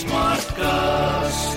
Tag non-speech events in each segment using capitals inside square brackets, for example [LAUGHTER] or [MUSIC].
Smartcast.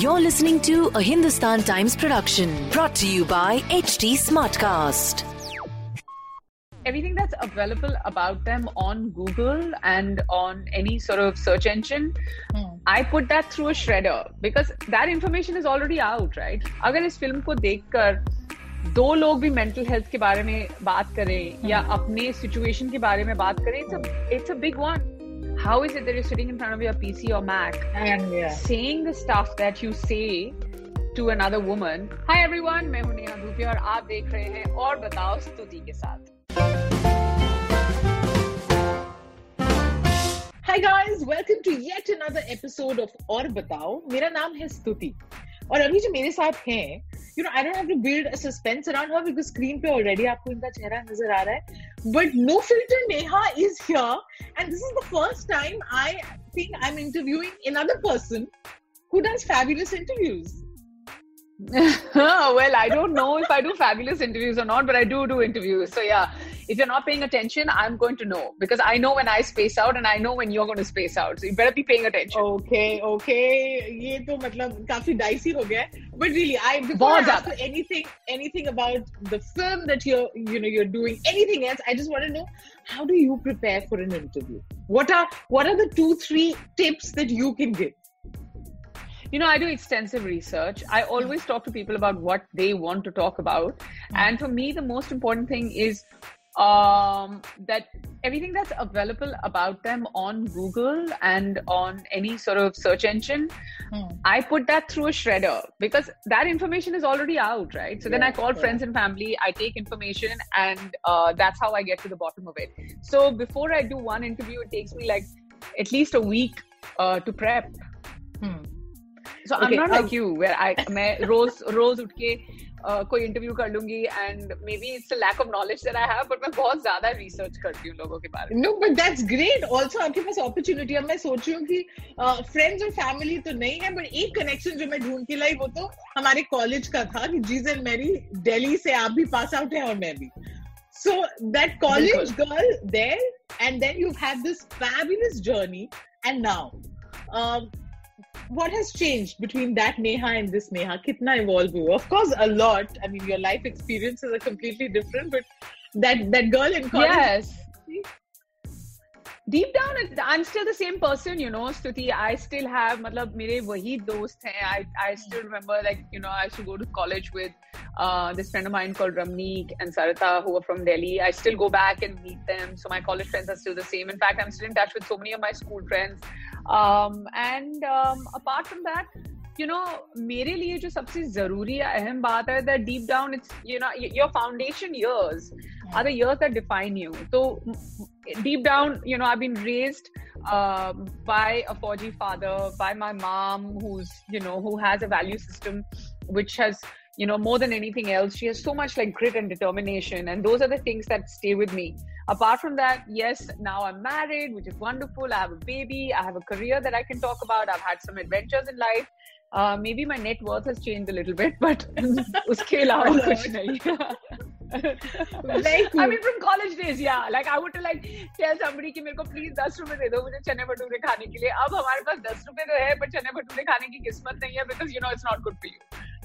You're listening to a Hindustan Times production brought to you by HT Smartcast. Everything that's available about them on Google and on any sort of search engine. Hmm. I put that through a shredder because that information is already out, right? अगर इस film को देखकर दो लोग भी mental health के बारे में बात करें या hmm. अपने सिचुएशन के बारे में बात करें it's a big one how is it that you're sitting in front of your PC or Mac And yeah. saying the stuff that you say to another woman hi everyone मैं हूँ नेहा धूपी और आप देख रहे हैं और बताओ स्तुति के साथ Hi guys, welcome to yet another episode of और बताओ मेरा नाम है स्तुति और अभी जो मेरे साथ हैं you know I don't have to build a suspense around her because screen पे already आपको इनका चेहरा नजर आ रहा है but no filter Neha is here and this is the first time I think I'm interviewing another person who does fabulous interviews [LAUGHS] well, I don't know if I do fabulous interviews or not, but I do do interviews. So yeah, if you're not paying attention, I'm going to know because I know when I space out and I know when you're going to space out. So you better be paying attention. Okay, okay. ये तो मतलब काफी dicey हो गया है. But really, I before I बहुत ask ज्यादा. you anything anything about the film that you're you know you're doing anything else, I just want to know how do you prepare for an interview? What are what are the two three tips that you can give? You know, I do extensive research. I always talk to people about what they want to talk about. And for me, the most important thing is um, that everything that's available about them on Google and on any sort of search engine, I put that through a shredder because that information is already out, right? So then I call friends and family, I take information, and uh, that's how I get to the bottom of it. So before I do one interview, it takes me like at least a week uh, to prep. So I'm Okay, not um, like you where I मैं रोज रोज उठ के uh, कोई interview कर लूँगी and maybe it's lack of knowledge that I have but मैं बहुत ज़्यादा research करती हूँ लोगों के बारे में No, but that's great. Also, आपके पास opportunity. अब मैं सोच रही हूँ कि फ्रेंड्स और फैमिली तो नहीं है बट एक कनेक्शन जो मैं ढूंढ के लाई वो तो हमारे कॉलेज का था कि जीज एंड मैरी दिल्ली से आप भी पास आउट है और मैं भी so that college girl there, and then you have this fabulous journey and now um, what has changed between that Neha and this Neha? Kitna evolve हुआ? Of course, a lot. I mean, your life experiences are completely different, but that that girl in college. yes deep down i'm still the same person you know stuti i still have matlab mere wahi dost hain i i still remember like you know i used to go to college with uh, this friend of mine called ramneek and sarita who are from delhi i still go back and meet them so my college friends are still the same in fact i'm still in touch with so many of my school friends um, and um, apart from that you know मेरे लिए जो सबसे जरूरी या अहम बात है that deep down it's you know y- your foundation years are the years that define you so m- deep down you know I've been raised um, by a Fauji father by my mom who's you know who has a value system which has you know more than anything else she has so much like grit and determination and those are the things that stay with me apart from that yes now i'm married which is wonderful i have a baby i have a career that i can talk about i've had some adventures in life uh, maybe my net worth has changed a little bit but [LAUGHS] uske alawa [LAUGHS] kuch nahi [LAUGHS] Very cool. I mean, from college days, yeah. Like, I would to like tell somebody कि मेरे को please दस रुपए दे दो मुझे चने भटूरे खाने के लिए अब हमारे पास दस रुपए तो है पर चने भटूरे खाने की किस्मत नहीं है because you know it's not good for you.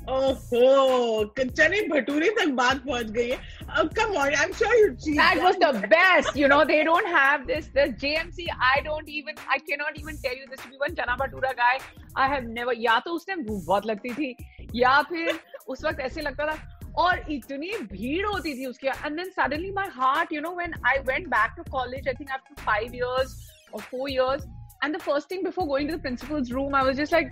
ओहो चने भटूरे तक बात पहुँच गई है। अब come on I am sure you cheese that was the best you know they don't have this JMC I don't even I can not even tell you this chana bhatura guy I have never या तो उस time भूख बहुत लगती थी या फिर उस वक्त ऐसे लगता था और इतनी भीड़ होती थी उसके and then suddenly my heart you know when I went back to college I think after 5 years और 4 years and the first thing before going to the principal's room I was just like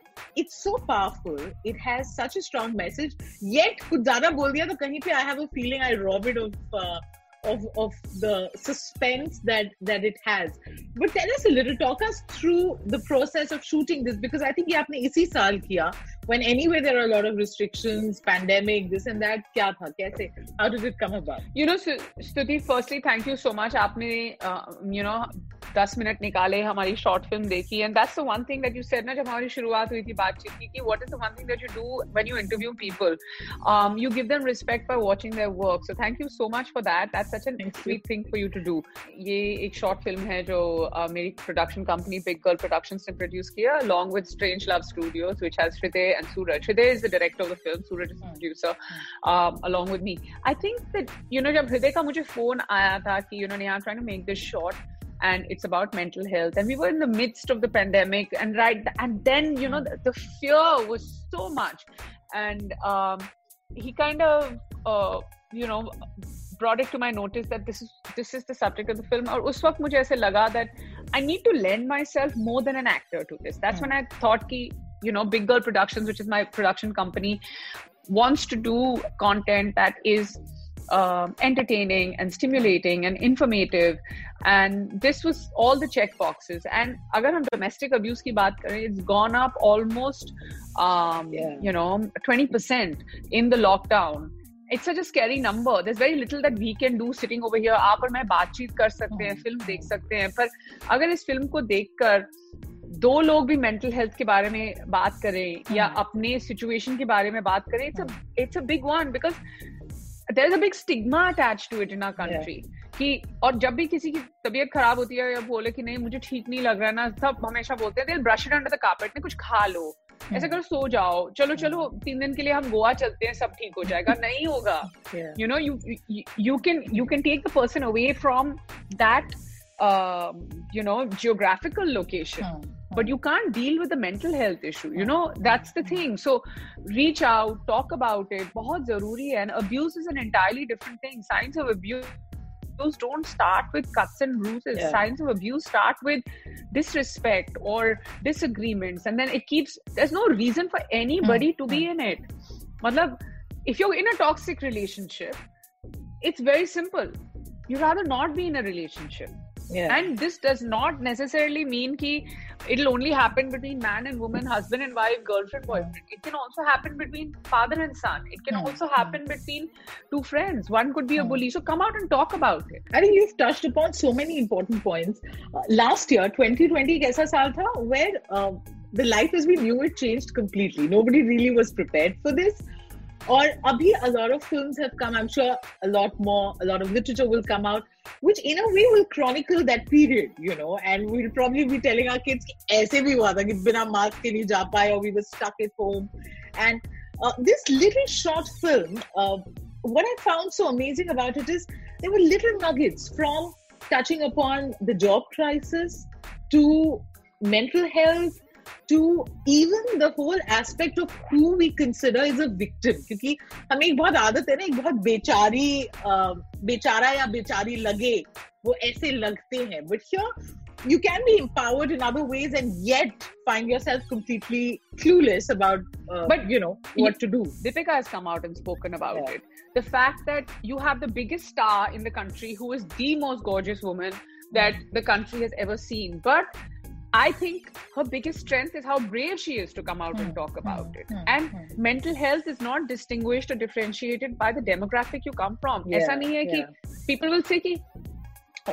it's so powerful. It has such a strong message. Yet कुछ ज़्यादा बोल दिया तो कहीं पे I have a feeling I rob it of. Uh, of, of the suspense that that it has. But tell us a little, talk us through the process of shooting this because I think ये आपने इसी साल किया when anyway there are a lot of restrictions, pandemic, this and that. क्या था कैसे? How did it come about? You know, Stuti, firstly, thank you so much. आपने uh, you know दस मिनट निकाले हमारी शॉर्ट फ़िल्म देखी। And that's the one thing that you said ना जब हमारी शुरुआत हुई थी बातचीत की कि what is the one thing that you do when you interview people you give them respect by watching their work so thank you so much for that that's such an sweet thing for you to do ये एक short film है जो uh, मेरी production company Big Girl Productions ने produce किया along with Strange Love Studios which has Shriday and Suraj. Shriday is the director of the film Suraj is the producer um, along with me. I think that you know जब हृदय का मुझे phone आया था कि you know Neha I'm trying to make this short and it's about mental health. And we were in the midst of the pandemic and right and then you know the, the fear was so much. And um, he kind of uh, you know brought it to my notice that this is this is the subject of the film. Or mujhe aise laga that i need to lend myself more than an actor to this. That's when i thought ki you know big girl productions which is my production company wants to do content that is uh, entertaining and stimulating and informative and this was all the check boxes and agar hum domestic abuse ki baat kare it's gone up almost um, yeah. you know 20% in the lockdown it's such a scary number there's very little that we can do sitting over here आप और मैं बातचीत कर सकते हैं film देख सकते हैं पर अगर इस फिल्म को देखकर दो लोग भी मेंटल हेल्थ के बारे में बात करें या अपने सिचुएशन के बारे में बात करें it's it's a big one because there is a big stigma attach to it in our country कि और जब भी किसी की तबीयत खराब होती है या बोले कि नहीं मुझे ठीक नहीं लग रहा है ना सब हमेशा बोलते हैं brush it under the carpet कुछ खा लो। Hmm. ऐसा करो सो जाओ। चलो चलो तीन दिन के लिए हम गोवा चलते हैं सब ठीक हो जाएगा। [LAUGHS] नहीं होगा। You know you you can you can take the person away from that you know geographical location but you can't deal with the mental health issue you know that's the thing. So reach out talk about it bahut zaruri and abuse is an entirely different thing. Signs of abuse don't start with cuts and bruises. Yeah. signs of abuse start with disrespect or disagreements. And then it keeps there's no reason for anybody mm. to be in it. Matlab, if you're in a toxic relationship it's very simple. You rather not be in a relationship yeah. and this does not necessarily mean ki it'll only happen between man and woman, husband and wife, girlfriend, boyfriend. It can also happen between father and son. It can mm. also happen between two friends. One could be a hmm. bully. So come out and talk about it. I think you've touched upon so many important points. Uh, last year, 2020 kaisa saal tha, where uh, the life as we knew it changed completely. Nobody really was prepared for this or abhi a lot of films have come i'm sure a lot more a lot of literature will come out which in a way will chronicle that period you know and we'll probably be telling our kids aise bhi hua tha ki bina mask ke nahi ja paye or we were stuck at home. And uh, this little short film uh, what i found so amazing about it is there were little nuggets from touching upon the job crisis to mental health to even the whole aspect of who we consider is a victim क्योंकि हमें एक बहुत आदत है ना एक बहुत बेचारी बेचारा या बेचारी लगे वो ऐसे लगते हैं but here you can be empowered in other ways and yet find yourself completely clueless about uh, but you know what to do deepika has come out and spoken about yeah. it the fact that you have the biggest star in the country who is the most gorgeous woman that the country has ever seen but I think her biggest strength is how brave she is to come out and hmm. talk about hmm. it. Hmm. And mental health is not distinguished or differentiated by the demographic you come from. ऐसा नहीं है कि people will say कि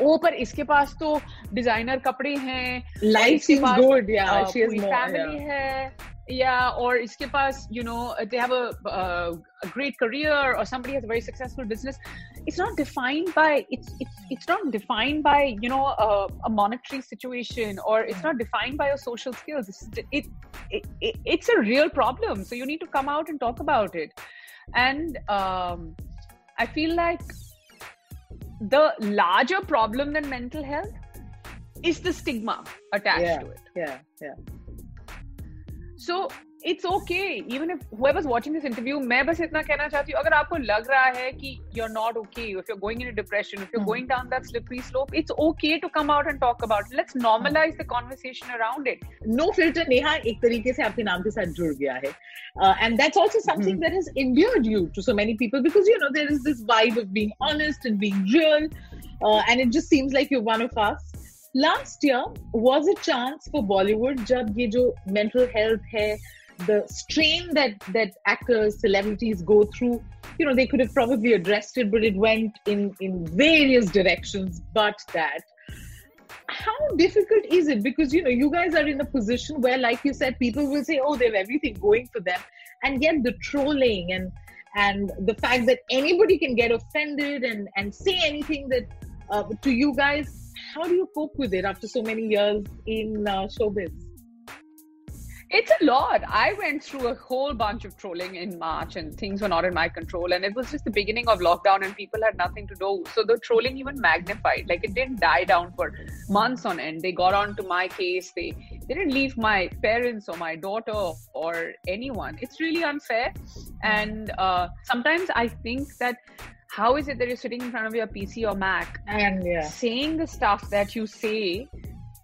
ओ पर इसके पास तो designer कपड़े हैं लाइफ इज गुड या शी हैज फैमिली है yeah or iske paas you know they have a, a, great career or somebody has a very successful business it's not defined by it's it's it's not defined by you know a, a monetary situation or it's not defined by your social skills it's, it, it, it, it's a real problem so you need to come out and talk about it and um, I feel like the larger problem than mental health is the stigma attached yeah, to it. Yeah, yeah. So it's okay even if whoever's watching this interview मैं बस इतना कहना चाहती हूँ अगर आपको लग रहा है कि you're not okay if you're going into depression if you're Hmm. going down that slippery slope it's okay to come out and talk about it let's normalize the conversation around it no filter Neha एक तरीके से आपके नाम के साथ जुड़ गया है and that's also something that has endeared you to so many people because you know there is this vibe of being honest and being real uh, and it just seems like you're one of us last year was a chance for bollywood जब ये जो mental health है the strain that that actors celebrities go through you know they could have probably addressed it but it went in in various directions but that. How difficult is it? Because you know you guys are in a position where like you said people will say oh they have everything going for them and yet the trolling and and the fact that anybody can get offended and and say anything that uh, to you guys how do you cope with it after so many years in uh, showbiz It's a lot. I went through a whole bunch of trolling in March and things were not in my control. And it was just the beginning of lockdown and people had nothing to do. So the trolling even magnified. Like it didn't die down for months on end. They got on to my case. They, they didn't leave my parents or my daughter or anyone. It's really unfair. And uh, sometimes I think that how is it that you're sitting in front of your PC or Mac and yeah saying the stuff that you say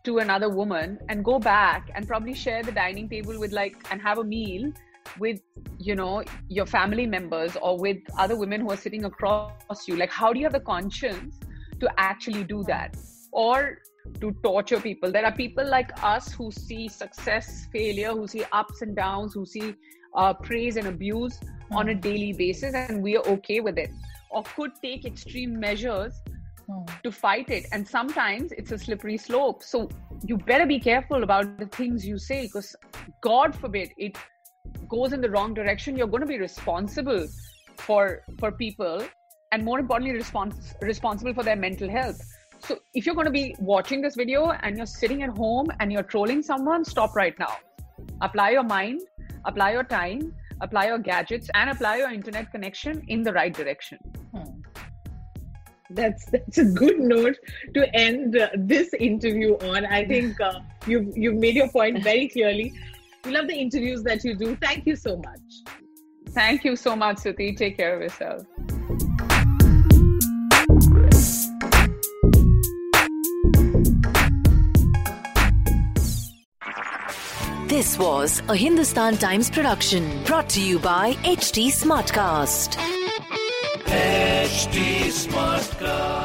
to another woman and go back and probably share the dining table with like and have a meal with you know your family members or with other women who are sitting across you. Like how do you have the conscience to actually do that? Or to torture people. There are people like us who see success failure who see ups and downs who see uh, praise and abuse on a daily basis and we are okay with it. Or could take extreme measures to fight it. And sometimes it's a slippery slope. So you better be careful about the things you say because god forbid it goes in the wrong direction you're going to be responsible for for people and more importantly respons- responsible for their mental health. So if you're going to be watching this video and you're sitting at home and you're trolling someone stop right now. Apply your mind apply your time apply your gadgets and apply your internet connection in the right direction that's that's a good note to end uh, this interview on. I think uh, you've you've made your point very clearly. We love the interviews that you do. Thank you so much. thank you so much Stuti take care of yourself This was a Hindustan Times production brought to you by HT Smartcast. HT Smartcast.